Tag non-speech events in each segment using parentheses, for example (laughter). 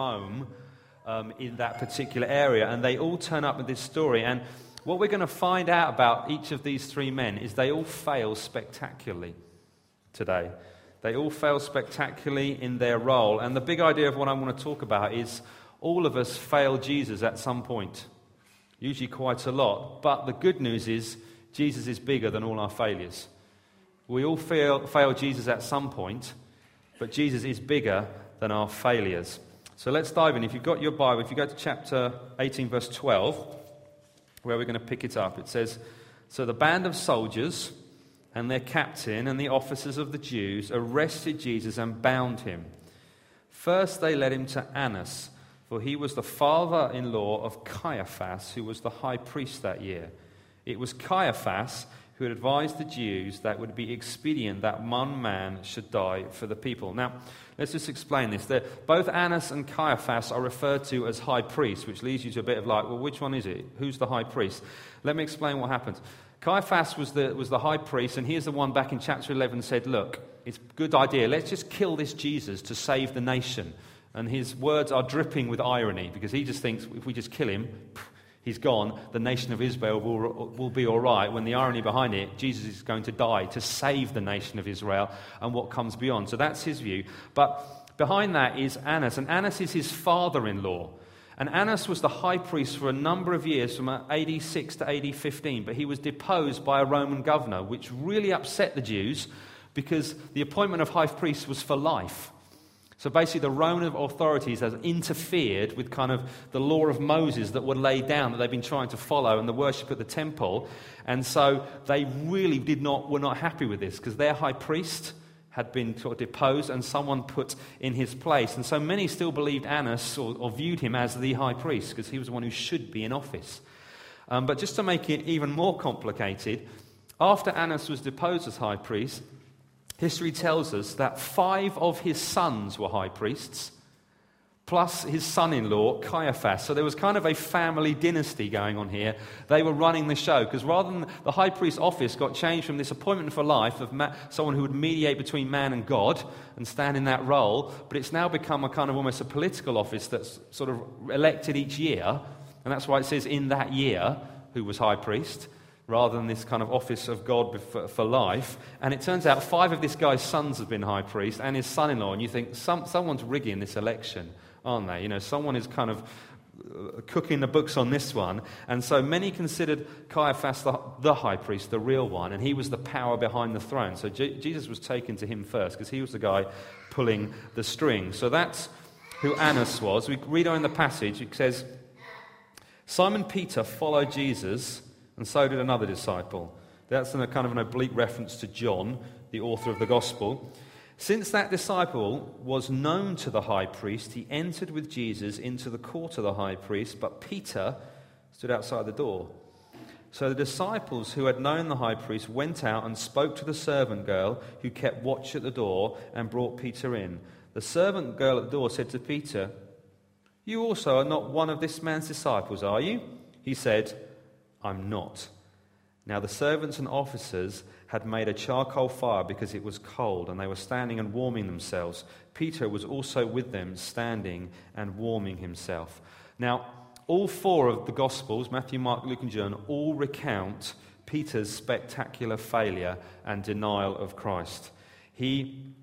Rome um, in that particular area. And they all turn up with this story. And what we're going to find out about each of these three men is they all fail spectacularly today. They all fail spectacularly in their role. And the big idea of what I want to talk about is all of us fail Jesus at some point, usually quite a lot. But the good news is Jesus is bigger than all our failures. We all fail, fail Jesus at some point, but Jesus is bigger than our failures. So let's dive in. If you've got your Bible, if you go to chapter 18, verse 12, where we're going to pick it up, it says So the band of soldiers and their captain and the officers of the Jews arrested Jesus and bound him. First, they led him to Annas, for he was the father in law of Caiaphas, who was the high priest that year. It was Caiaphas who had advised the Jews that it would be expedient that one man should die for the people. Now, let's just explain this. both Annas and Caiaphas are referred to as high priests, which leads you to a bit of like, well, which one is it? Who's the high priest? Let me explain what happens. Caiaphas was the, was the high priest, and here's the one back in chapter 11 said, Look, it's a good idea. Let's just kill this Jesus to save the nation. And his words are dripping with irony because he just thinks if we just kill him, he's gone, the nation of Israel will, will be all right. When the irony behind it, Jesus is going to die to save the nation of Israel and what comes beyond. So that's his view. But behind that is Annas, and Annas is his father in law. And Annas was the high priest for a number of years, from AD 6 to AD 15, but he was deposed by a Roman governor, which really upset the Jews because the appointment of high priest was for life. So basically, the Roman authorities have interfered with kind of the law of Moses that were laid down that they've been trying to follow and the worship at the temple. And so they really did not, were not happy with this because their high priest had been sort of deposed and someone put in his place. And so many still believed Annas or, or viewed him as the high priest because he was the one who should be in office. Um, but just to make it even more complicated, after Annas was deposed as high priest, history tells us that five of his sons were high priests, plus his son in law, Caiaphas. So there was kind of a family dynasty going on here. They were running the show because rather than the high priest office got changed from this appointment for life of ma- someone who would mediate between man and God and stand in that role, but it's now become a kind of almost a political office that's sort of elected each year. And that's why it says in that year who was high priest rather than this kind of office of God for, life. And it turns out five of this guy's sons have been high priest and his son in law. And you think, some, someone's rigging this election, aren't they? You know, someone is kind of uh, cooking the books on this one. And so many considered Caiaphas the, the, high priest, the real one, and he was the power behind the throne. So J- Jesus was taken to him first because he was the guy pulling the strings. So that's who Annas was. We read on in the passage, it says, Simon Peter followed Jesus and so did another disciple. That's a kind of an oblique reference to John, the author of the Gospel. Since that disciple was known to the high priest, he entered with Jesus into the court of the high priest, but Peter stood outside the door. So the disciples who had known the high priest went out and spoke to the servant girl who kept watch at the door and brought Peter in. The servant girl at the door said to Peter, You also are not one of this man's disciples, are you? He said, I'm not. Now the servants and officers had made a charcoal fire because it was cold, and they were standing and warming themselves. Peter was also with them, standing and warming himself. Now, all four of the Gospels, Matthew, Mark, Luke, and John, all recount Peter's spectacular failure and denial of Christ. He,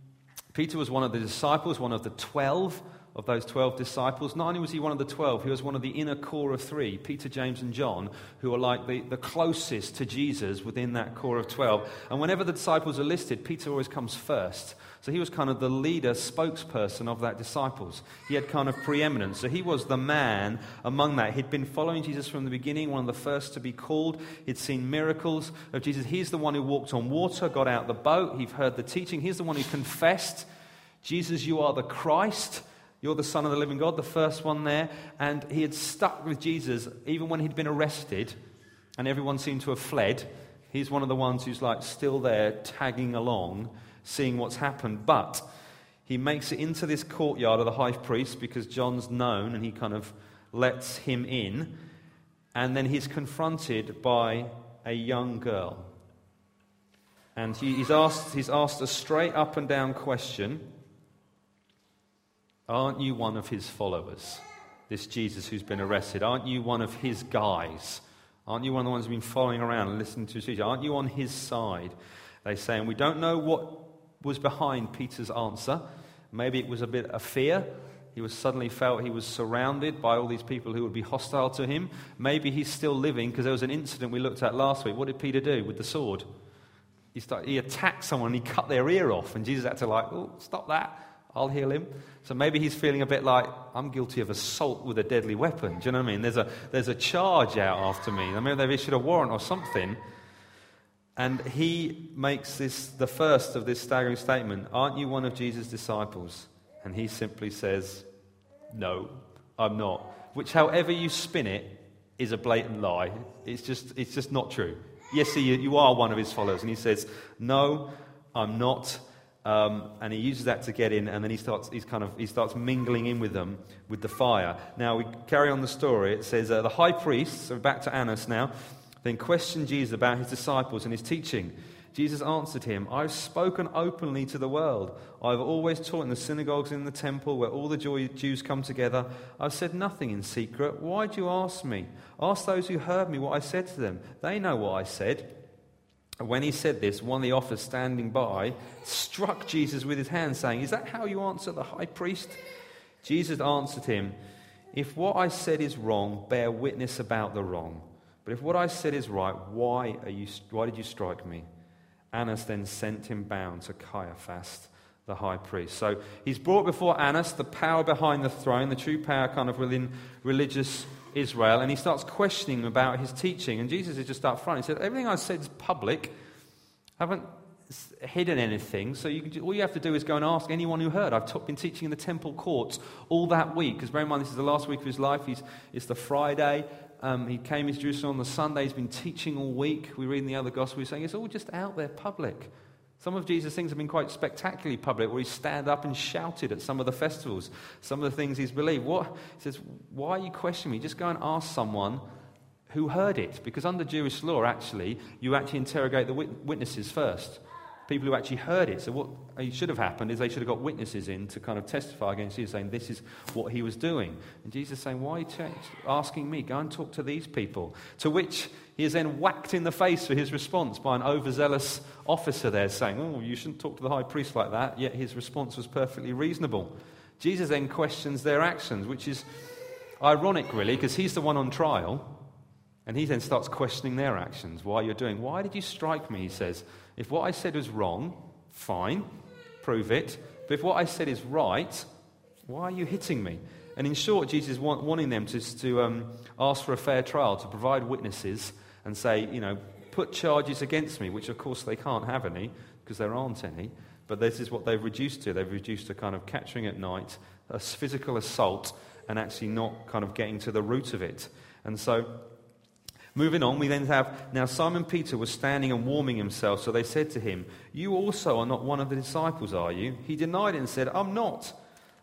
Peter was one of the disciples, one of the twelve of those 12 disciples. Not only was he one of the 12, he was one of the inner core of three Peter, James, and John, who are like the, the closest to Jesus within that core of 12. And whenever the disciples are listed, Peter always comes first. So he was kind of the leader, spokesperson of that disciples. He had kind of preeminence. So he was the man among that. He'd been following Jesus from the beginning, one of the first to be called. He'd seen miracles of Jesus. He's the one who walked on water, got out the boat. He'd heard the teaching. He's the one who confessed, Jesus, you are the Christ. You're the Son of the living God, the first one there. And he had stuck with Jesus even when he'd been arrested and everyone seemed to have fled. He's one of the ones who's like still there, tagging along, seeing what's happened. But he makes it into this courtyard of the high priest because John's known and he kind of lets him in. And then he's confronted by a young girl. And he, he's, asked, he's asked a straight up and down question Aren't you one of his followers? This Jesus who's been arrested. Aren't you one of his guys? Aren't you one of the ones who've been following around and listening to his teaching? Aren't you on his side? They say, and we don't know what was behind Peter's answer. Maybe it was a bit of fear. He was suddenly felt he was surrounded by all these people who would be hostile to him. Maybe he's still living because there was an incident we looked at last week. What did Peter do with the sword? He, started, he attacked someone and he cut their ear off, and Jesus had to like, oh, stop that. I'll heal him. So maybe he's feeling a bit like, I'm guilty of assault with a deadly weapon. Do you know what I mean? There's a, there's a charge out after me. I mean, they've issued a warrant or something. And he makes this the first of this staggering statement Aren't you one of Jesus' disciples? And he simply says, No, I'm not. Which, however you spin it, is a blatant lie. It's just, it's just not true. Yes, you, you are one of his followers. And he says, No, I'm not. Um, and he uses that to get in, and then he starts, he's kind of, he starts mingling in with them with the fire. Now, we carry on the story. It says, uh, The high priests, so back to Annas now, then questioned Jesus about his disciples and his teaching. Jesus answered him, I've spoken openly to the world. I've always taught in the synagogues in the temple where all the Jews come together. I've said nothing in secret. Why do you ask me? Ask those who heard me what I said to them. They know what I said. When he said this, one of the officers standing by struck Jesus with his hand, saying, Is that how you answer the high priest? Jesus answered him, If what I said is wrong, bear witness about the wrong. But if what I said is right, why, are you, why did you strike me? Annas then sent him bound to Caiaphas, the high priest. So he's brought before Annas, the power behind the throne, the true power kind of within religious Israel, and he starts questioning about his teaching. And Jesus is just up front. He said, Everything I said is public. I haven't hidden anything. So you can, all you have to do is go and ask anyone who heard. I've t- been teaching in the temple courts all that week. Because bear in mind, this is the last week of his life. He's, it's the Friday. Um, he came into Jerusalem on the Sunday. He's been teaching all week. We read in the other gospel, he's saying it's all just out there public. Some of Jesus' things have been quite spectacularly public, where he stand up and shouted at some of the festivals, some of the things he's believed. What? He says, Why are you questioning me? Just go and ask someone who heard it. Because under Jewish law, actually, you actually interrogate the witnesses first people who actually heard it. So, what should have happened is they should have got witnesses in to kind of testify against Jesus, saying, This is what he was doing. And Jesus saying, Why are you asking me? Go and talk to these people. To which he is then whacked in the face for his response by an overzealous officer there saying, Oh, you shouldn't talk to the high priest like that. Yet his response was perfectly reasonable. Jesus then questions their actions, which is ironic, really, because he's the one on trial. And he then starts questioning their actions. Why you're doing? Why did you strike me? He says. If what I said was wrong, fine, prove it. But if what I said is right, why are you hitting me? And in short, Jesus is wanting them to, to um, ask for a fair trial, to provide witnesses and say, you know, put charges against me, which of course they can't have any because there aren't any. But this is what they've reduced to. They've reduced to kind of capturing at night, a physical assault, and actually not kind of getting to the root of it. And so Moving on, we then have now Simon Peter was standing and warming himself, so they said to him, You also are not one of the disciples, are you? He denied it and said, I'm not.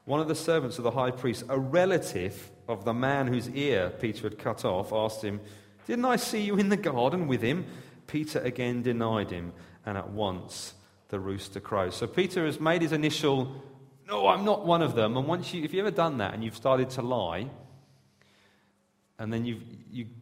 One of the servants of the high priest, a relative of the man whose ear Peter had cut off, asked him, Didn't I see you in the garden with him? Peter again denied him, and at once the rooster crowed. So Peter has made his initial, No, I'm not one of them. And once you, if you've ever done that and you've started to lie, and then you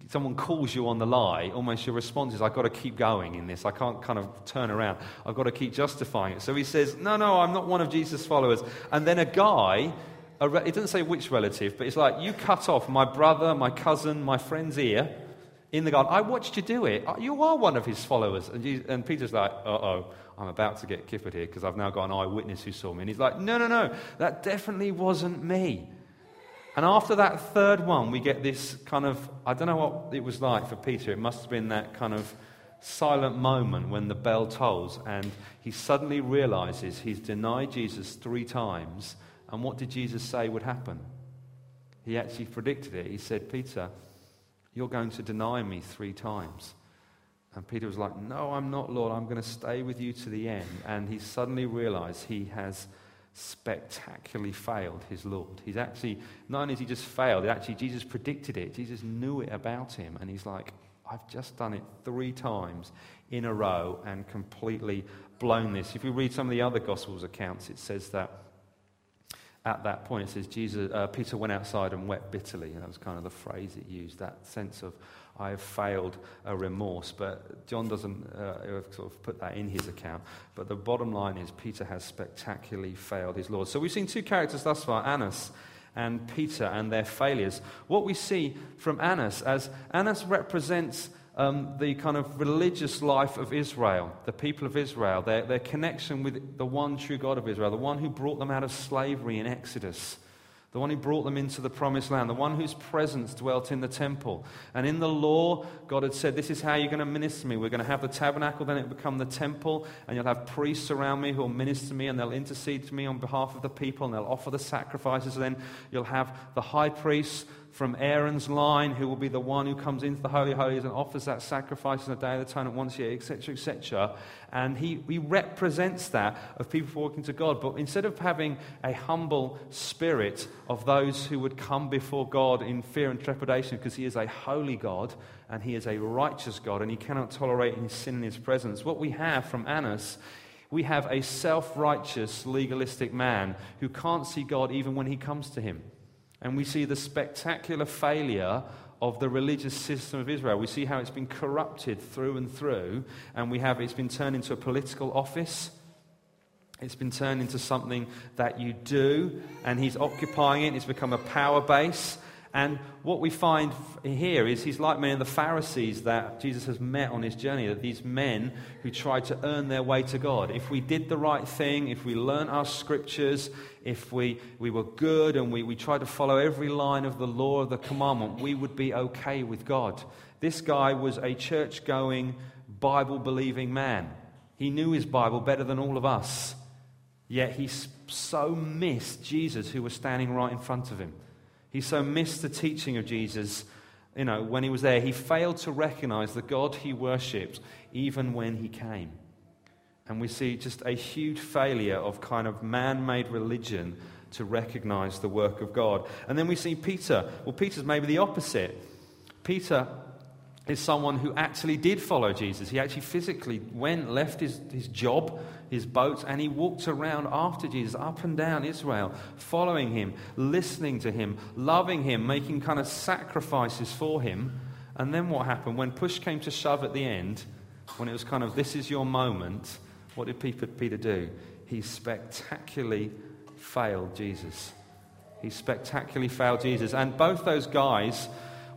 someone calls you on the lie, almost your response is, I've got to keep going in this. I can't kind of turn around. I've got to keep justifying it. So he says, No, no, I'm not one of Jesus' followers. And then a guy, a re- it doesn't say which relative, but it's like, You cut off my brother, my cousin, my friend's ear in the garden. I watched you do it. You are one of his followers. And, Jesus, and Peter's like, Uh oh. I'm about to get kippered here because I've now got an eyewitness who saw me. And he's like, No, no, no, that definitely wasn't me. And after that third one, we get this kind of I don't know what it was like for Peter. It must have been that kind of silent moment when the bell tolls and he suddenly realizes he's denied Jesus three times. And what did Jesus say would happen? He actually predicted it. He said, Peter, you're going to deny me three times. And Peter was like, No, I'm not, Lord. I'm going to stay with you to the end. And he suddenly realized he has spectacularly failed his Lord. He's actually, not only has he just failed, actually Jesus predicted it. Jesus knew it about him. And he's like, I've just done it three times in a row and completely blown this. If we read some of the other Gospels accounts, it says that at that point. It says Jesus, uh, Peter went outside and wept bitterly. That was kind of the phrase it used, that sense of, I have failed a remorse. But John doesn't uh, sort of put that in his account. But the bottom line is Peter has spectacularly failed his Lord. So we've seen two characters thus far Annas and Peter and their failures. What we see from Annas, as Annas represents um, the kind of religious life of Israel, the people of Israel, their, their connection with the one true God of Israel, the one who brought them out of slavery in Exodus, the one who brought them into the promised land, the one whose presence dwelt in the temple. And in the law, God had said, This is how you're going to minister to me. We're going to have the tabernacle, then it will become the temple, and you'll have priests around me who will minister to me, and they'll intercede to me on behalf of the people, and they'll offer the sacrifices. And then you'll have the high priest from Aaron's line, who will be the one who comes into the Holy Holies and offers that sacrifice on the Day of Atonement once a year, etc., etc. And he, he represents that of people walking to God. But instead of having a humble spirit of those who would come before God in fear and trepidation, because he is a holy God and he is a righteous God and he cannot tolerate any sin in his presence, what we have from Annas we have a self righteous, legalistic man who can't see God even when he comes to him. And we see the spectacular failure of the religious system of Israel. We see how it's been corrupted through and through, and we have it's been turned into a political office. It's been turned into something that you do, and he's occupying it. It's become a power base. And what we find here is he's like many of the Pharisees that Jesus has met on his journey, that these men who tried to earn their way to God. If we did the right thing, if we learned our scriptures, if we, we were good and we, we tried to follow every line of the law of the commandment, we would be okay with God. This guy was a church going, Bible believing man. He knew his Bible better than all of us. Yet he so missed Jesus who was standing right in front of him. He so missed the teaching of Jesus, you know, when he was there. He failed to recognize the God he worshipped even when he came. And we see just a huge failure of kind of man made religion to recognize the work of God. And then we see Peter. Well, Peter's maybe the opposite. Peter is someone who actually did follow Jesus. He actually physically went, left his, his job, his boats, and he walked around after Jesus, up and down Israel, following him, listening to him, loving him, making kind of sacrifices for him. And then what happened? When push came to shove at the end, when it was kind of, this is your moment, what did Peter do? He spectacularly failed Jesus. He spectacularly failed Jesus. And both those guys,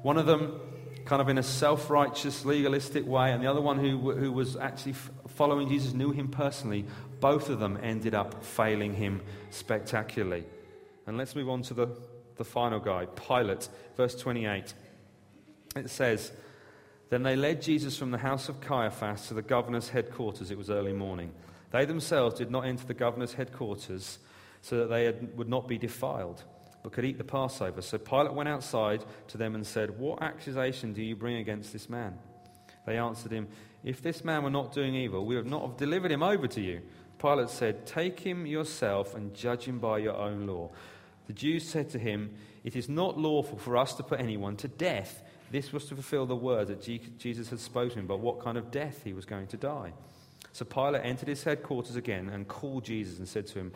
one of them kind of in a self righteous, legalistic way, and the other one who, who was actually following Jesus, knew him personally, both of them ended up failing him spectacularly. And let's move on to the, the final guy, Pilate, verse 28. It says, Then they led Jesus from the house of Caiaphas to the governor's headquarters. It was early morning. They themselves did not enter the governor's headquarters so that they had, would not be defiled but could eat the Passover. So Pilate went outside to them and said, What accusation do you bring against this man? They answered him, If this man were not doing evil, we would not have delivered him over to you. Pilate said, Take him yourself and judge him by your own law. The Jews said to him, It is not lawful for us to put anyone to death. This was to fulfill the word that Jesus had spoken about what kind of death he was going to die. So Pilate entered his headquarters again and called Jesus and said to him,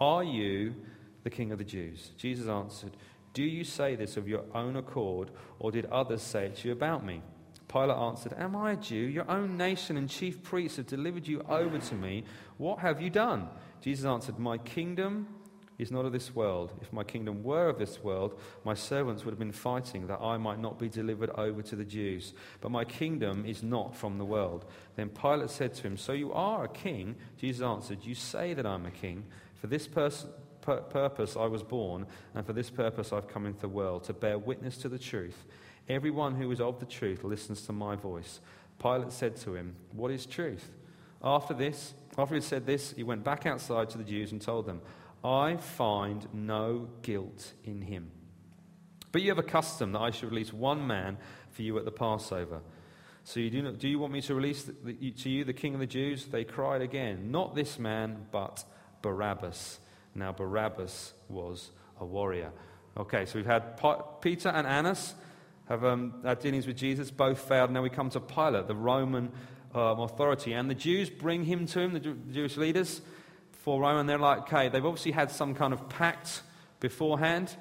Are you the King of the Jews? Jesus answered, Do you say this of your own accord, or did others say it to you about me? Pilate answered, Am I a Jew? Your own nation and chief priests have delivered you over to me. What have you done? Jesus answered, My kingdom is not of this world. If my kingdom were of this world, my servants would have been fighting that I might not be delivered over to the Jews. But my kingdom is not from the world. Then Pilate said to him, So you are a king? Jesus answered, You say that I'm a king. For this person purpose I was born, and for this purpose I've come into the world, to bear witness to the truth. Everyone who is of the truth listens to my voice. Pilate said to him, What is truth? After this, after he said this, he went back outside to the Jews and told them, I find no guilt in him. But you have a custom that I should release one man for you at the Passover. So you do, not, do you want me to release the, the, to you the king of the Jews? They cried again, Not this man, but Barabbas. Now, Barabbas was a warrior. Okay, so we've had Peter and Annas have um, had dealings with Jesus, both failed. Now we come to Pilate, the Roman um, authority. And the Jews bring him to him, the, Jewish leaders, for Rome, and they're like, okay, they've obviously had some kind of pact beforehand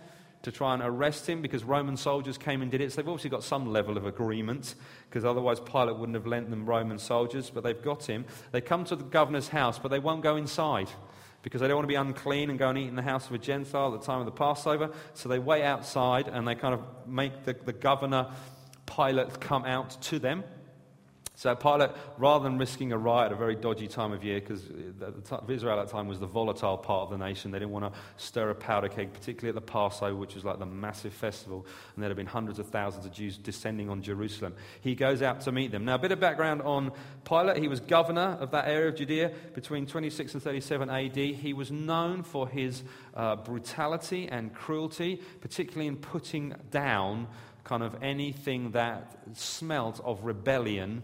to try and arrest him because Roman soldiers came and did it. So they've obviously got some level of agreement because otherwise Pilate wouldn't have lent them Roman soldiers, but they've got him. They come to the governor's house, but they won't go inside because they don't want to be unclean and go and eat in the house of a Gentile at the time of the Passover. So they wait outside and they kind of make the, the governor, Pilate, come out to them. So Pilate, rather than risking a riot, at a very dodgy time of year, because Israel at that time was the volatile part of the nation, they didn't want to stir a powder keg, particularly at the Passover, which was like the massive festival, and there'd have been hundreds of thousands of Jews descending on Jerusalem. He goes out to meet them. Now, a bit of background on Pilate. He was governor of that area of Judea between 26 and 37 AD. He was known for his uh, brutality and cruelty, particularly in putting down kind of anything that smelt of rebellion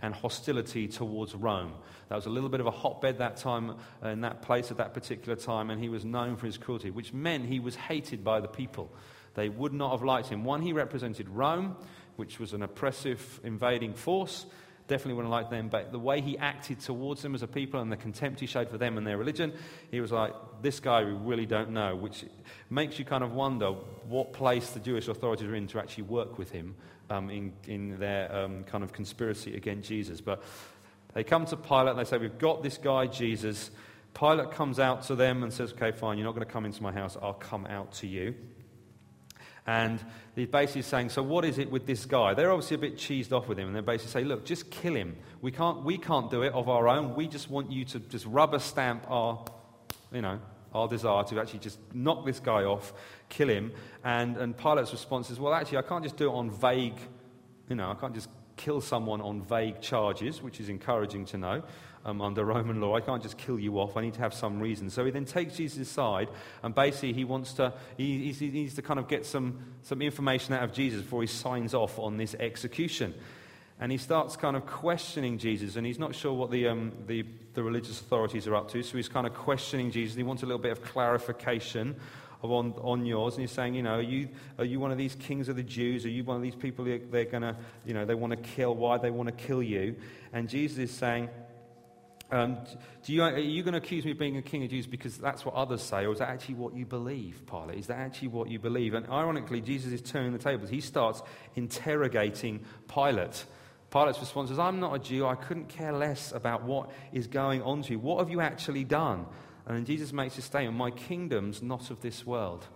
and hostility towards Rome. That was a little bit of a hotbed that time, uh, in that place at that particular time, and he was known for his cruelty, which meant he was hated by the people. They would not have liked him. One, he represented Rome, which was an oppressive, invading force. Definitely wouldn't like them, but the way he acted towards them as a people and the contempt he showed for them and their religion, he was like, this guy we really don't know, which makes you kind of wonder what place the Jewish authorities are in to actually work with him um, in, in their um, kind of conspiracy against Jesus. But they come to Pilate and they say, We've got this guy, Jesus. Pilate comes out to them and says, Okay, fine, you're not going to come into my house, I'll come out to you. And he's basically saying, So what is it with this guy? They're obviously a bit cheesed off with him, and they basically say, Look, just kill him. We can't, we can't do it of our own. We just want you to just rubber stamp our, you know, our desire to actually just knock this guy off, kill him. And, and Pilate's response is, well, actually, I can't just do it on vague, you know, I can't just kill someone on vague charges, which is encouraging to know um, under Roman law. I can't just kill you off. I need to have some reason. So he then takes Jesus aside, and basically he wants to, he, he needs to kind of get some, some information out of Jesus before he signs off on this execution and he starts kind of questioning Jesus, and he's not sure what the, um, the, the, religious authorities are up to, so he's kind of questioning Jesus. He wants a little bit of clarification on, on yours, and he's saying, you know, are you, are you one of these kings of the Jews? Are you one of these people they're going to, you know, they want to kill? Why they want to kill you? And Jesus is saying, um, do you, are you going to accuse me of being a king of Jews because that's what others say, or is that actually what you believe, Pilate? Is that actually what you believe? And ironically, Jesus is turning the tables. He starts interrogating Pilate. Pilate's response is, I'm not a Jew. I couldn't care less about what is going on to you. What have you actually done? And then Jesus makes a statement, My kingdom's not of this world.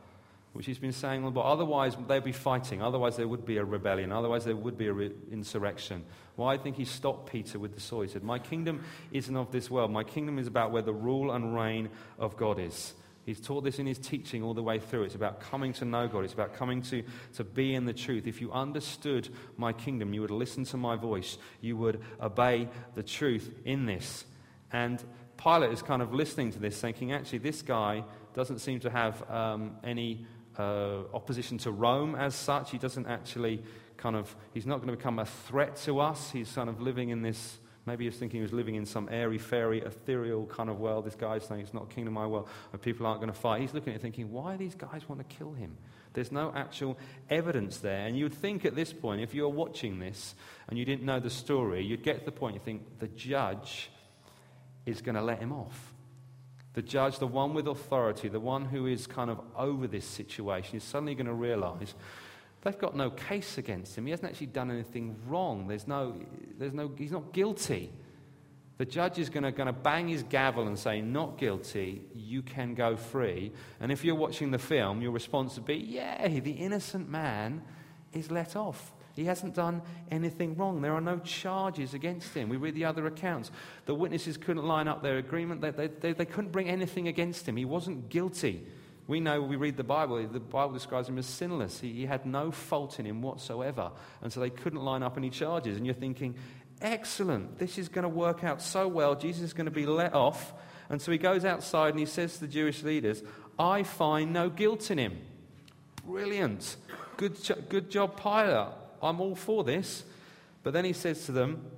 Which he's been saying, but otherwise they'd be fighting. Otherwise there would be a rebellion. Otherwise there would be an re- insurrection. Well, I think he stopped Peter with the sword. He said, My kingdom isn't of this world. My kingdom is about where the rule and reign of God is. He's taught this in his teaching all the way through. It's about coming to know God. It's about coming to, to be in the truth. If you understood my kingdom, you would listen to my voice. You would obey the truth in this. And Pilate is kind of listening to this, thinking, actually, this guy doesn't seem to have um, any uh, opposition to Rome as such. He doesn't actually kind of, he's not going to become a threat to us. He's kind of living in this Maybe he was thinking he was living in some airy, fairy, ethereal kind of world. This guy's saying it's not kingdom my world, and people aren't going to fight. He's looking at it thinking, why these guys want to kill him? There's no actual evidence there. And you would think at this point, if you're watching this and you didn't know the story, you'd get to the point you think the judge is going to let him off. The judge, the one with authority, the one who is kind of over this situation, is suddenly going to realize They've got no case against him. He hasn't actually done anything wrong. There's no, there's no, he's not guilty. The judge is going to bang his gavel and say, Not guilty, you can go free. And if you're watching the film, your response would be, Yay, the innocent man is let off. He hasn't done anything wrong. There are no charges against him. We read the other accounts. The witnesses couldn't line up their agreement, they, they, they, they couldn't bring anything against him. He wasn't guilty. We know, we read the Bible, the Bible describes him as sinless. He, he, had no fault in him whatsoever. And so they couldn't line up any charges. And you're thinking, excellent, this is going to work out so well. Jesus is going to be let off. And so he goes outside and he says to the Jewish leaders, I find no guilt in him. Brilliant. Good, good job, Pilate. I'm all for this. But then he says to them,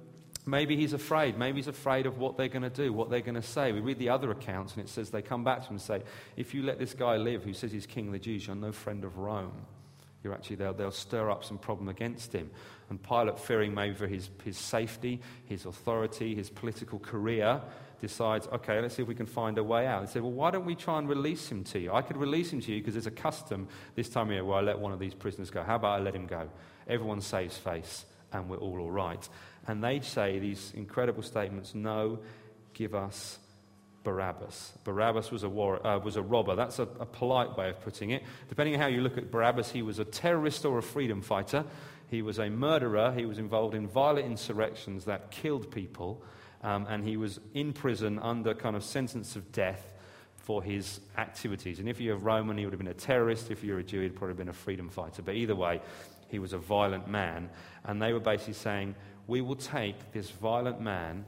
Maybe he's afraid. Maybe he's afraid of what they're going to do, what they're going to say. We read the other accounts, and it says they come back to him and say, If you let this guy live who says he's king of the Jews, you're no friend of Rome. You're actually, they'll, they'll stir up some problem against him. And Pilate, fearing maybe for his, his safety, his authority, his political career, decides, okay, let's see if we can find a way out. They say, well, why don't we try and release him to you? I could release him to you because there's a custom this time of year where I let one of these prisoners go. How about I let him go? Everyone saves face and we're all all right. And they say these incredible statements no, give us Barabbas. Barabbas was a, war, uh, was a robber. That's a, a polite way of putting it. Depending on how you look at Barabbas, he was a terrorist or a freedom fighter. He was a murderer. He was involved in violent insurrections that killed people. Um, and he was in prison under kind of sentence of death for his activities. And if you're a Roman, he would have been a terrorist. If you're a Jew, he'd probably been a freedom fighter. But either way, he was a violent man. And they were basically saying, We will take this violent man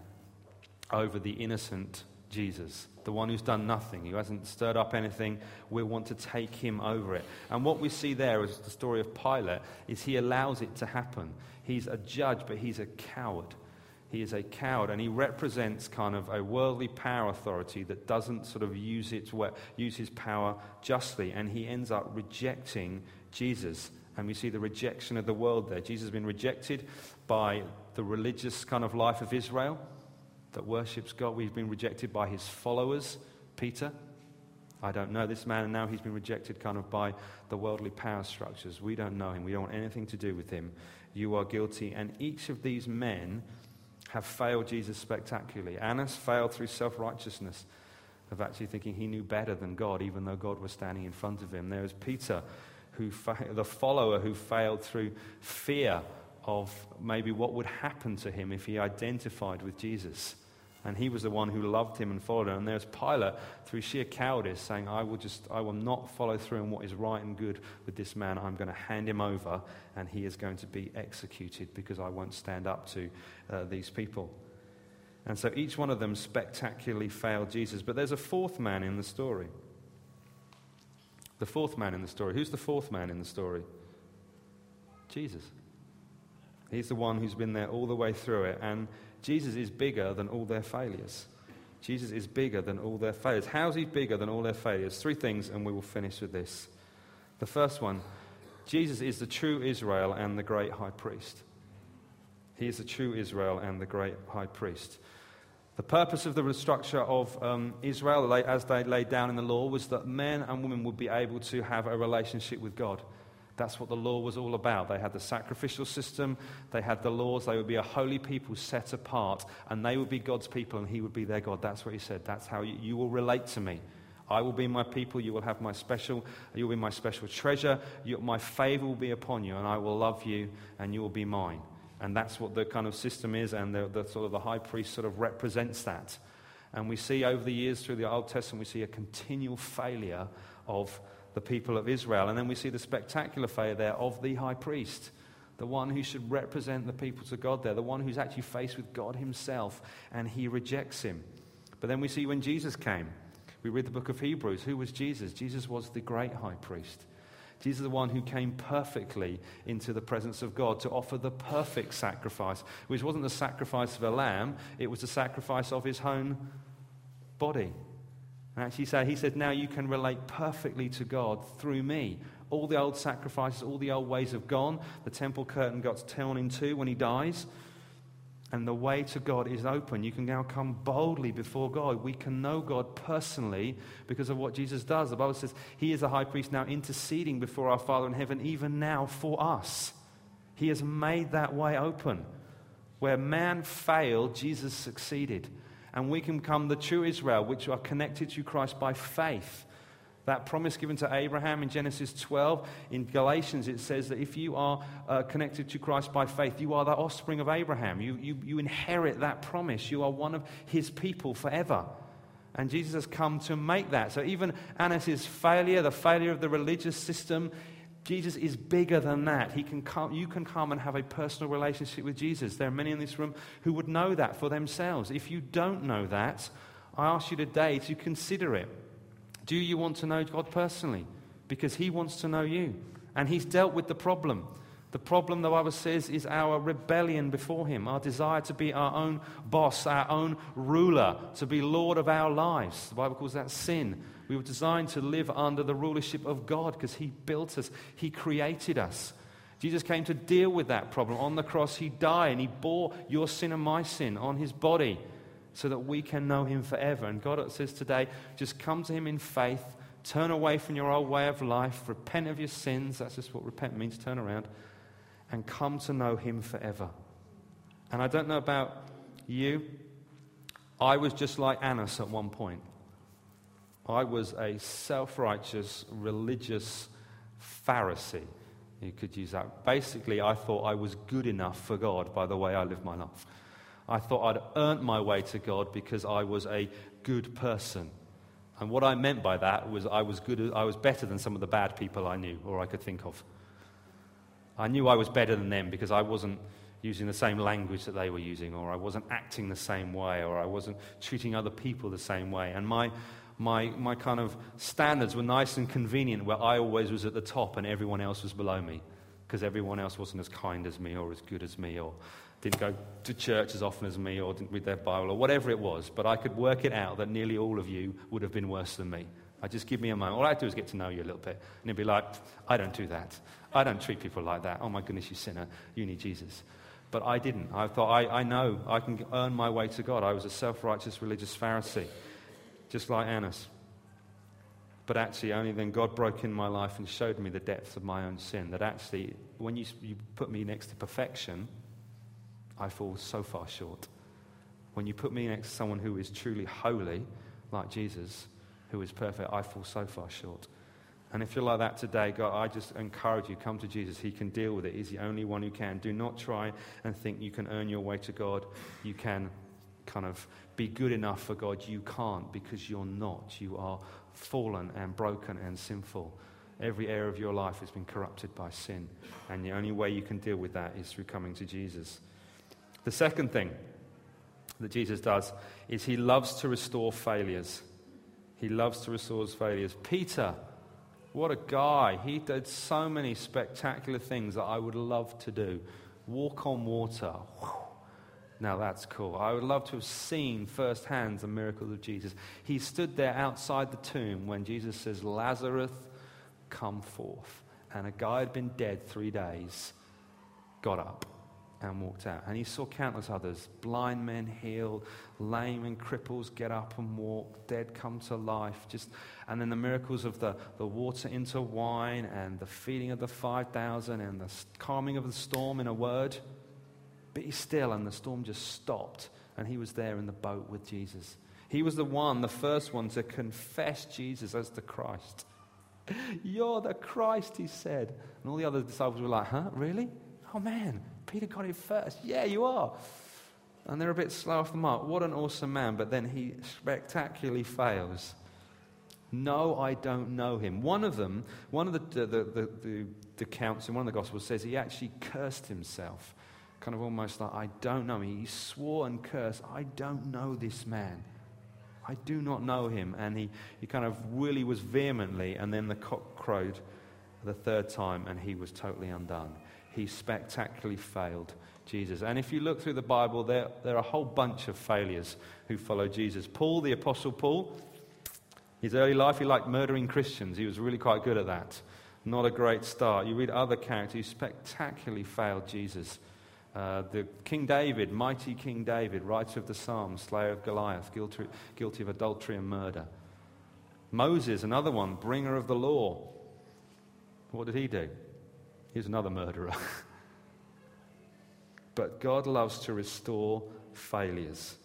over the innocent Jesus, the one who's done nothing, who hasn't stirred up anything. We want to take him over it. And what we see there is the story of Pilate is he allows it to happen. He's a judge, but he's a coward. He is a coward, and he represents kind of a worldly power authority that doesn't sort of use, its, use his power justly, and he ends up rejecting Jesus. And we see the rejection of the world there. Jesus has been rejected by the religious kind of life of Israel that worships God. We've been rejected by his followers, Peter. I don't know this man, and now he's been rejected kind of by the worldly power structures. We don't know him. We don't want anything to do with him. You are guilty. And each of these men have failed Jesus spectacularly. Annas failed through self righteousness, of actually thinking he knew better than God, even though God was standing in front of him. There was Peter, who fa- the follower who failed through fear of maybe what would happen to him if he identified with Jesus and he was the one who loved him and followed him. And there's Pilate, through sheer cowardice, saying, I will just, I will not follow through on what is right and good with this man. I'm going to hand him over, and he is going to be executed because I won't stand up to uh, these people. And so each one of them spectacularly failed Jesus. But there's a fourth man in the story. The fourth man in the story. Who's the fourth man in the story? Jesus. He's the one who's been there all the way through it. And Jesus is bigger than all their failures. Jesus is bigger than all their failures. How's he bigger than all their failures? Three things, and we will finish with this. The first one Jesus is the true Israel and the great high priest. He is the true Israel and the great high priest. The purpose of the structure of um, Israel, as they laid down in the law, was that men and women would be able to have a relationship with God. That's what the law was all about. They had the sacrificial system, they had the laws, they would be a holy people set apart, and they would be God's people, and He would be their God. That's what He said. That's how you, you will relate to me. I will be my people, you will have my special, you'll be my special treasure, you, my favor will be upon you, and I will love you, and you will be mine. And that's what the kind of system is, and the, the sort of the high priest sort of represents that. And we see over the years through the Old Testament, we see a continual failure of the people of Israel. And then we see the spectacular failure there of the high priest, the one who should represent the people to God there, the one who's actually faced with God himself, and he rejects him. But then we see when Jesus came, we read the book of Hebrews. Who was Jesus? Jesus was the great high priest. Jesus is the one who came perfectly into the presence of God to offer the perfect sacrifice, which wasn't the sacrifice of a lamb, it was the sacrifice of his own body. And actually, say, he said, now you can relate perfectly to God through me. All the old sacrifices, all the old ways have gone. The temple curtain got torn in two when he dies. And the way to God is open. You can now come boldly before God. We can know God personally because of what Jesus does. The Bible says he is a high priest now interceding before our Father in heaven, even now for us. He has made that way open. Where man failed, Jesus succeeded and we can become the true Israel, which are connected to Christ by faith. That promise given to Abraham in Genesis 12, in Galatians, it says that if you are uh, connected to Christ by faith, you are the offspring of Abraham. You, you, you inherit that promise. You are one of his people forever. And Jesus has come to make that. So even Annas' failure, the failure of the religious system, Jesus is bigger than that. He can come, you can come and have a personal relationship with Jesus. There are many in this room who would know that for themselves. If you don't know that, I ask you today to consider it. Do you want to know God personally? Because He wants to know you. And He's dealt with the problem. The problem, the Bible says, is our rebellion before Him, our desire to be our own boss, our own ruler, to be Lord of our lives. The Bible calls that sin. We were designed to live under the rulership of God because He built us, He created us. Jesus came to deal with that problem. On the cross, He died and He bore your sin and my sin on His body so that we can know him forever. And God says today, just come to him in faith, turn away from your old way of life, repent of your sins. That's just what repent means turn around, and come to know him forever. And I don't know about you, I was just like Annas at one point. I was a self righteous, religious Pharisee. You could use that. Basically, I thought I was good enough for God by the way I lived my life. I thought I'd earned my way to God because I was a good person. And what I meant by that was I was, good, I was better than some of the bad people I knew or I could think of. I knew I was better than them because I wasn't using the same language that they were using, or I wasn't acting the same way, or I wasn't treating other people the same way. And my, my, my kind of standards were nice and convenient where I always was at the top and everyone else was below me because everyone else wasn't as kind as me or as good as me or didn't go to church as often as me or didn't read their Bible or whatever it was. But I could work it out that nearly all of you would have been worse than me. I just give me a moment. All I do is get to know you a little bit. And it'd be like, I don't do that. I don't treat people like that. Oh my goodness, you sinner. You need Jesus. But I didn't. I thought, I, I know I can earn my way to God. I was a self righteous religious Pharisee just like Annas. But actually, only then God broke in my life and showed me the depth of my own sin. That actually, when you, you put me next to perfection, I fall so far short. When you put me next to someone who is truly holy, like Jesus, who is perfect, I fall so far short. And if you're like that today, God, I just encourage you, come to Jesus. He can deal with it. He's the only one who can. Do not try and think you can earn your way to God. You can kind of be good enough for God. You can't because you're not. You are fallen and broken and sinful. Every area of your life has been corrupted by sin. And the only way you can deal with that is through coming to Jesus. The second thing that Jesus does is he loves to restore failures. He loves to restore failures. Peter, what a guy. He did so many spectacular things that I would love to do. Walk on water. Now that's cool. I would love to have seen firsthand the miracles of Jesus. He stood there outside the tomb when Jesus says, Lazarus, come forth. And a guy had been dead three days, got up and walked out. And he saw countless others blind men healed, lame and cripples get up and walk, dead come to life. Just, and then the miracles of the, the water into wine and the feeding of the 5,000 and the calming of the storm in a word. But Be still, and the storm just stopped, and he was there in the boat with Jesus. He was the one, the first one, to confess Jesus as the Christ. (laughs) You're the Christ, he said. And all the other disciples were like, huh? Really? Oh man, Peter got it first. Yeah, you are. And they're a bit slow off the mark. What an awesome man. But then he spectacularly fails. No, I don't know him. One of them, one of the, the, the, the, in one of the Gospels says he actually cursed himself kind of almost like, I don't know. him. He swore and cursed, I don't know this man. I do not know him. And he, he kind of really was vehemently, and then the cock crowed the third time, and he was totally undone. He spectacularly failed Jesus. And if you look through the Bible, there, there are a whole bunch of failures who follow Jesus. Paul, the Apostle Paul, his early life, he liked murdering Christians. He was really quite good at that. Not a great start. You read other characters who spectacularly failed Jesus. Uh, the King David, mighty King David, writer of the Psalms, slayer of Goliath, guilty, guilty of adultery and murder. Moses, another one, bringer of the law. What did he do? He's another murderer. (laughs) but God loves to restore failures.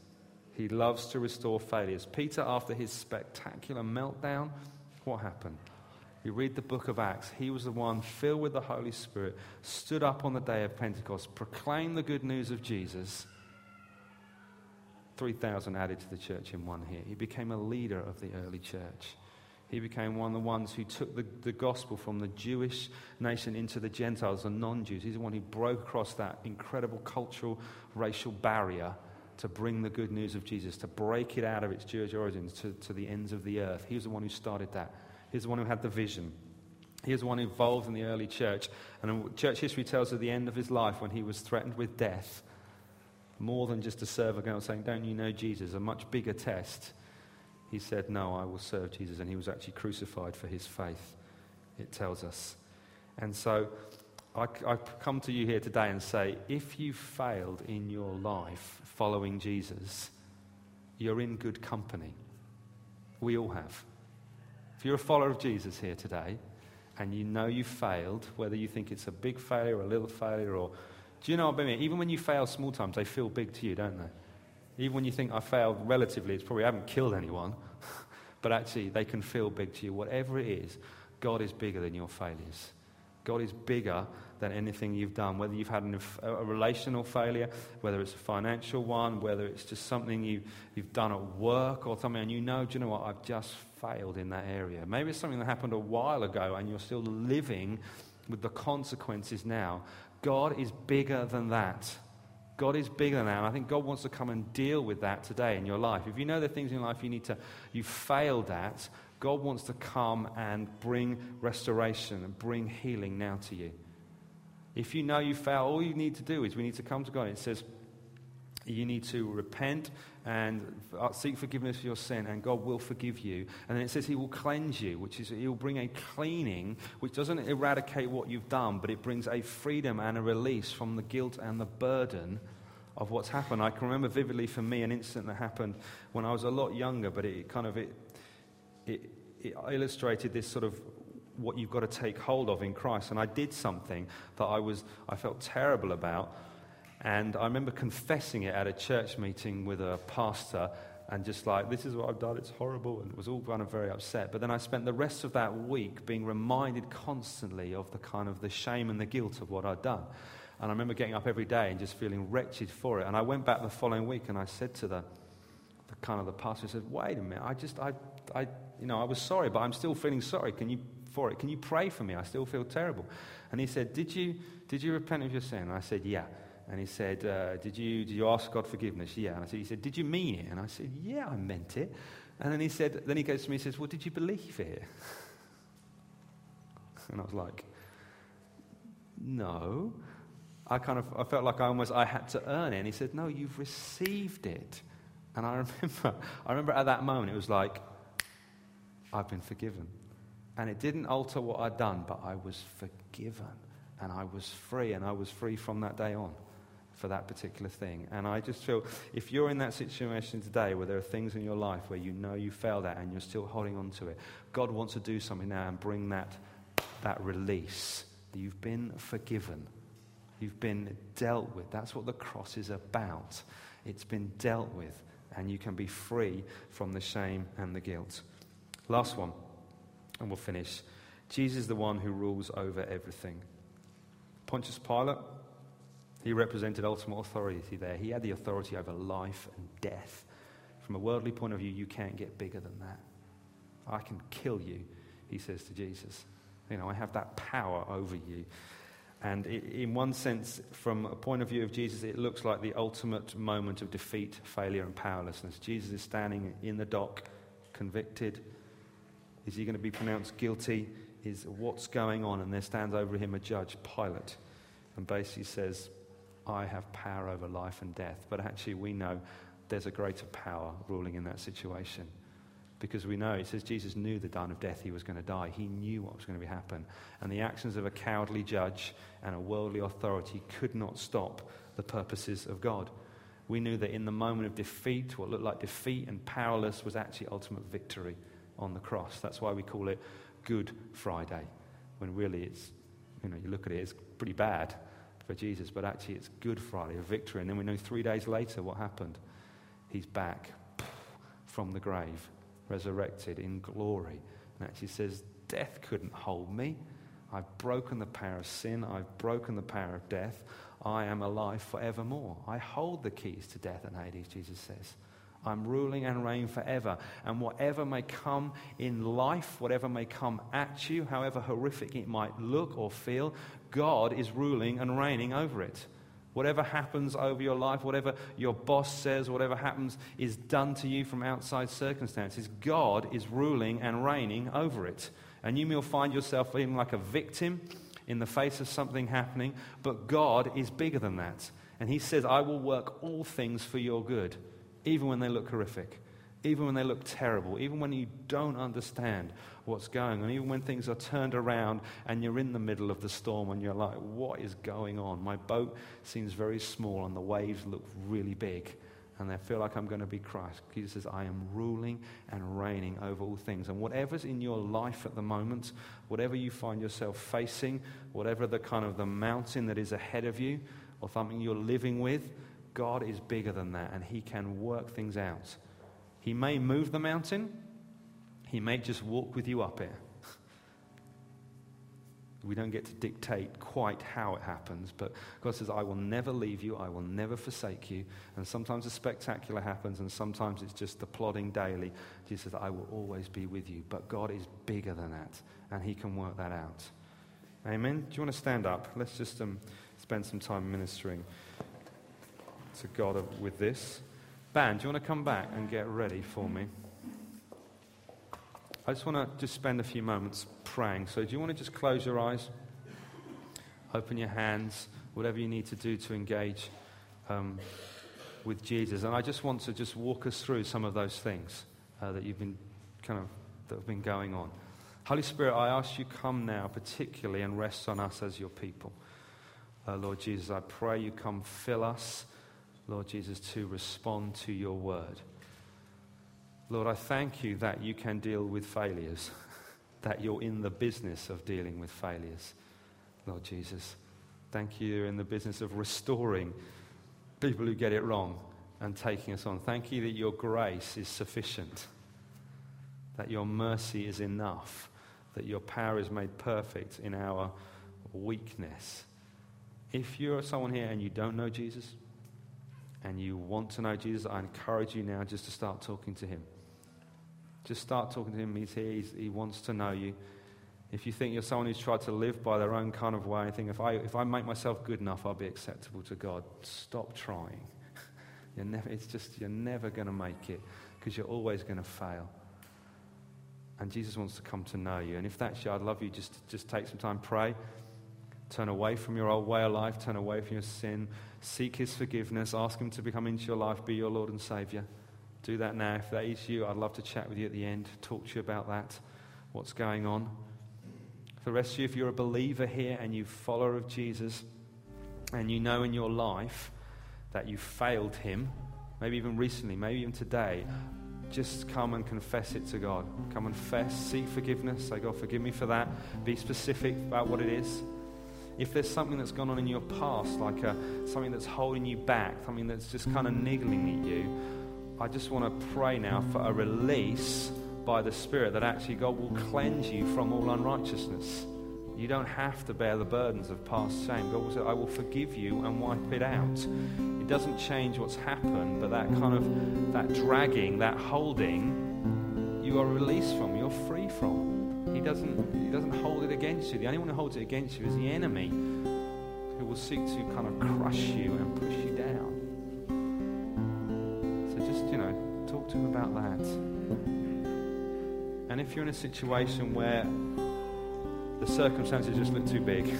He loves to restore failures. Peter, after his spectacular meltdown, what happened? You read the book of Acts, he was the one filled with the Holy Spirit, stood up on the day of Pentecost, proclaimed the good news of Jesus. 3,000 added to the church in one year. He became a leader of the early church. He became one of the ones who took the, the gospel from the Jewish nation into the Gentiles, the non Jews. He's the one who broke across that incredible cultural, racial barrier to bring the good news of Jesus, to break it out of its Jewish origins to, to the ends of the earth. He was the one who started that. He's the one who had the vision. He was the one involved in the early church. And church history tells of the end of his life when he was threatened with death. More than just a server girl saying, Don't you know Jesus? A much bigger test. He said, No, I will serve Jesus. And he was actually crucified for his faith, it tells us. And so I, I come to you here today and say, if you failed in your life following Jesus, you're in good company. We all have. If you're a follower of Jesus here today and you know you failed, whether you think it's a big failure or a little failure, or do you know what I mean? Even when you fail small times, they feel big to you, don't they? Even when you think I failed relatively, it's probably I haven't killed anyone, (laughs) but actually they can feel big to you. Whatever it is, God is bigger than your failures. God is bigger than anything you've done. Whether you've had an, a relational failure, whether it's a financial one, whether it's just something you, you've done at work or something, and you know, do you know what, I've just failed in that area. Maybe it's something that happened a while ago and you're still living with the consequences now. God is bigger than that. God is bigger than that. And I think God wants to come and deal with that today in your life. If you know the things in your life you need to, you failed at, God wants to come and bring restoration and bring healing now to you. If you know you fail, all you need to do is we need to come to God. It says you need to repent and seek forgiveness for your sin, and God will forgive you. And then it says He will cleanse you, which is He'll bring a cleaning, which doesn't eradicate what you've done, but it brings a freedom and a release from the guilt and the burden of what's happened. I can remember vividly for me an incident that happened when I was a lot younger, but it kind of it, it, it illustrated this sort of what you've got to take hold of in Christ. And I did something that I was I felt terrible about and I remember confessing it at a church meeting with a pastor and just like, this is what I've done, it's horrible, and it was all kind of very upset. But then I spent the rest of that week being reminded constantly of the kind of the shame and the guilt of what I'd done. And I remember getting up every day and just feeling wretched for it. And I went back the following week and I said to the, the kind of the pastor, I said, wait a minute, I just, I, I, you know, I was sorry, but I'm still feeling sorry. Can you, for it? Can you pray for me? I still feel terrible. And he said, did you, did you repent of your sin? And I said, yeah. And he said, uh, did, you, did you ask God forgiveness? Yeah. And I said, he said, Did you mean it? And I said, Yeah, I meant it. And then he said, then he goes to me and says, Well, did you believe it? (laughs) And I was like, No. I kind of I felt like I almost I had to earn it. And he said, No, you've received it. And I (laughs) remember I remember at that moment it was like, I've been forgiven. And it didn't alter what I'd done, but I was forgiven. And I was free, and I was free from that day on for that particular thing. And I just feel if you're in that situation today where there are things in your life where you know you failed at and you're still holding on to it, God wants to do something now and bring that, that release. You've been forgiven. You've been dealt with. That's what the cross is about. It's been dealt with, and you can be free from the shame and the guilt. Last one, and we'll finish. Jesus is the one who rules over everything. Pontius Pilate, he represented ultimate authority there. He had the authority over life and death. From a worldly point of view, you can't get bigger than that. I can kill you, he says to Jesus. You know, I have that power over you. And in one sense, from a point of view of Jesus, it looks like the ultimate moment of defeat, failure, and powerlessness. Jesus is standing in the dock, convicted. Is he going to be pronounced guilty? Is what's going on? And there stands over him a judge, Pilate, and basically says, I have power over life and death. But actually, we know there's a greater power ruling in that situation. Because we know, it says Jesus knew the dawn of death, he was going to die. He knew what was going to happen. And the actions of a cowardly judge and a worldly authority could not stop the purposes of God. We knew that in the moment of defeat, what looked like defeat and powerless was actually ultimate victory on the cross. That's why we call it Good Friday, when really it's, you know, you look at it, it's pretty bad for Jesus, but actually it's Good Friday, a victory. And then we know three days later what happened. He's back from the grave, resurrected in glory. And actually says, Death couldn't hold me. I've broken the power of sin. I've broken the power of death. I am alive forevermore. I hold the keys to death and Hades, Jesus says. I'm ruling and reign forever. And whatever may come in life, whatever may come at you, however horrific it might look or feel, God is ruling and reigning over it. Whatever happens over your life, whatever your boss says, whatever happens is done to you from outside circumstances, God is ruling and reigning over it. And you may find yourself feeling like a victim in the face of something happening, but God is bigger than that. And He says, I will work all things for your good even when they look horrific, even when they look terrible, even when you don't understand what's going on, even when things are turned around and you're in the middle of the storm and you're like, what is going on? My boat seems very small and the waves look really big. and I feel like I'm going to be crushed. Jesus says, I am ruling and reigning over all things. And whatever's in your life at the moment, whatever you find yourself facing, whatever the kind of the mountain that is ahead of you, or something you're living with, God is bigger than that, and He can work things out. He may move the mountain, He may just walk with you up it. (laughs) We don't get to dictate quite how it happens, but God says, I will never leave you, I will never forsake you. And sometimes the spectacular happens, and sometimes it's just the plodding daily. Jesus says, I will always be with you. But God is bigger than that, and He can work that out. Amen? Do you want to stand up? Let's just um, spend some time ministering to God with this. Band, do you want to come back and get ready for me? I just want to just spend a few moments praying. So, do you want to just close your eyes, open your hands, whatever you need to do to engage um, with Jesus? And I just want to just walk us through some of those things uh, that you've been kind of that have been going on. Holy Spirit, I ask you come now, particularly, and rest on us as your people. Uh, Lord Jesus, I pray you come fill us, Lord Jesus, to respond to your word. Lord, I thank you that you can deal with failures, (laughs) that you're in the business of dealing with failures. Lord Jesus, thank you you're in the business of restoring people who get it wrong and taking us on. Thank you that your grace is sufficient, that your mercy is enough, that your power is made perfect in our weakness. If you're someone here and you don't know Jesus, and you want to know Jesus, I encourage you now just to start talking to him. Just start talking to him. He's here. He's, he wants to know you. If you think you're someone who's tried to live by their own kind of way, I think if I, if I make myself good enough, I'll be acceptable to God. Stop trying. (laughs) You're never, it's just, you're never going to make it because you're always going to fail. And Jesus wants to come to know you. And if that's you, I'd love you just, just take some time, pray. Turn away from your old way of life. Turn away from your sin. Seek his forgiveness. Ask him to become into your life, be your Lord and Savior do that now. If that is you, I'd love to chat with you at the end, talk to you about that, what's going on. For the rest of you, if you're a believer here and you follower of Jesus, and you know in your life that you failed him, maybe even recently, maybe even today, just come and confess it to God. Come and confess, seek forgiveness. Say, God, forgive me for that. Be specific about what it is. If there's something that's gone on in your past, like a, something that's holding you back, something that's just kind of mm. niggling at you, I just want to pray now for a release by the Spirit that actually God will cleanse you from all unrighteousness. You don't have to bear the burdens of past shame. God will say, I will forgive you and wipe it out. It doesn't change what's happened, but that kind of that dragging, that holding, you are released from, you're free from. He doesn't, he doesn't hold it against you. The only one who holds it against you is the enemy who will seek to kind of crush you and push you down. So just, you know, talk to him about that. And if you're in a situation where the circumstances just look too big, (laughs)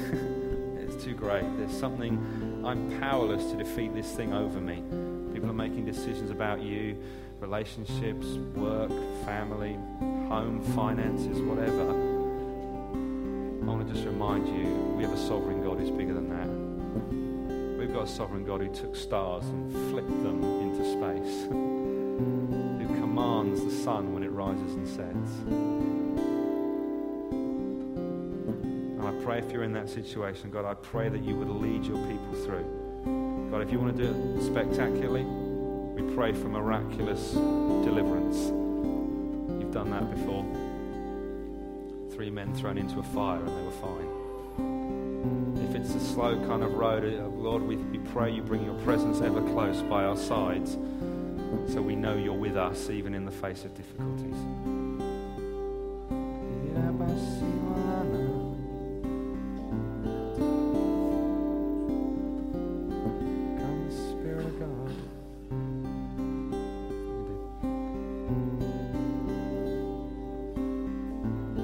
it's too great, there's something, I'm powerless to defeat this thing over me. People are making decisions about you, relationships, work, family, home, finances, whatever. I want to just remind you we have a sovereign God who's bigger than that. We've got a sovereign God who took stars and flipped them into space. (laughs) who commands the sun when it rises and sets. And I pray if you're in that situation, God, I pray that you would lead your people through. God, if you want to do it spectacularly, we pray for miraculous deliverance. Done that before. Three men thrown into a fire and they were fine. If it's a slow kind of road, uh, Lord, we, we pray you bring your presence ever close by our sides so we know you're with us even in the face of difficulties.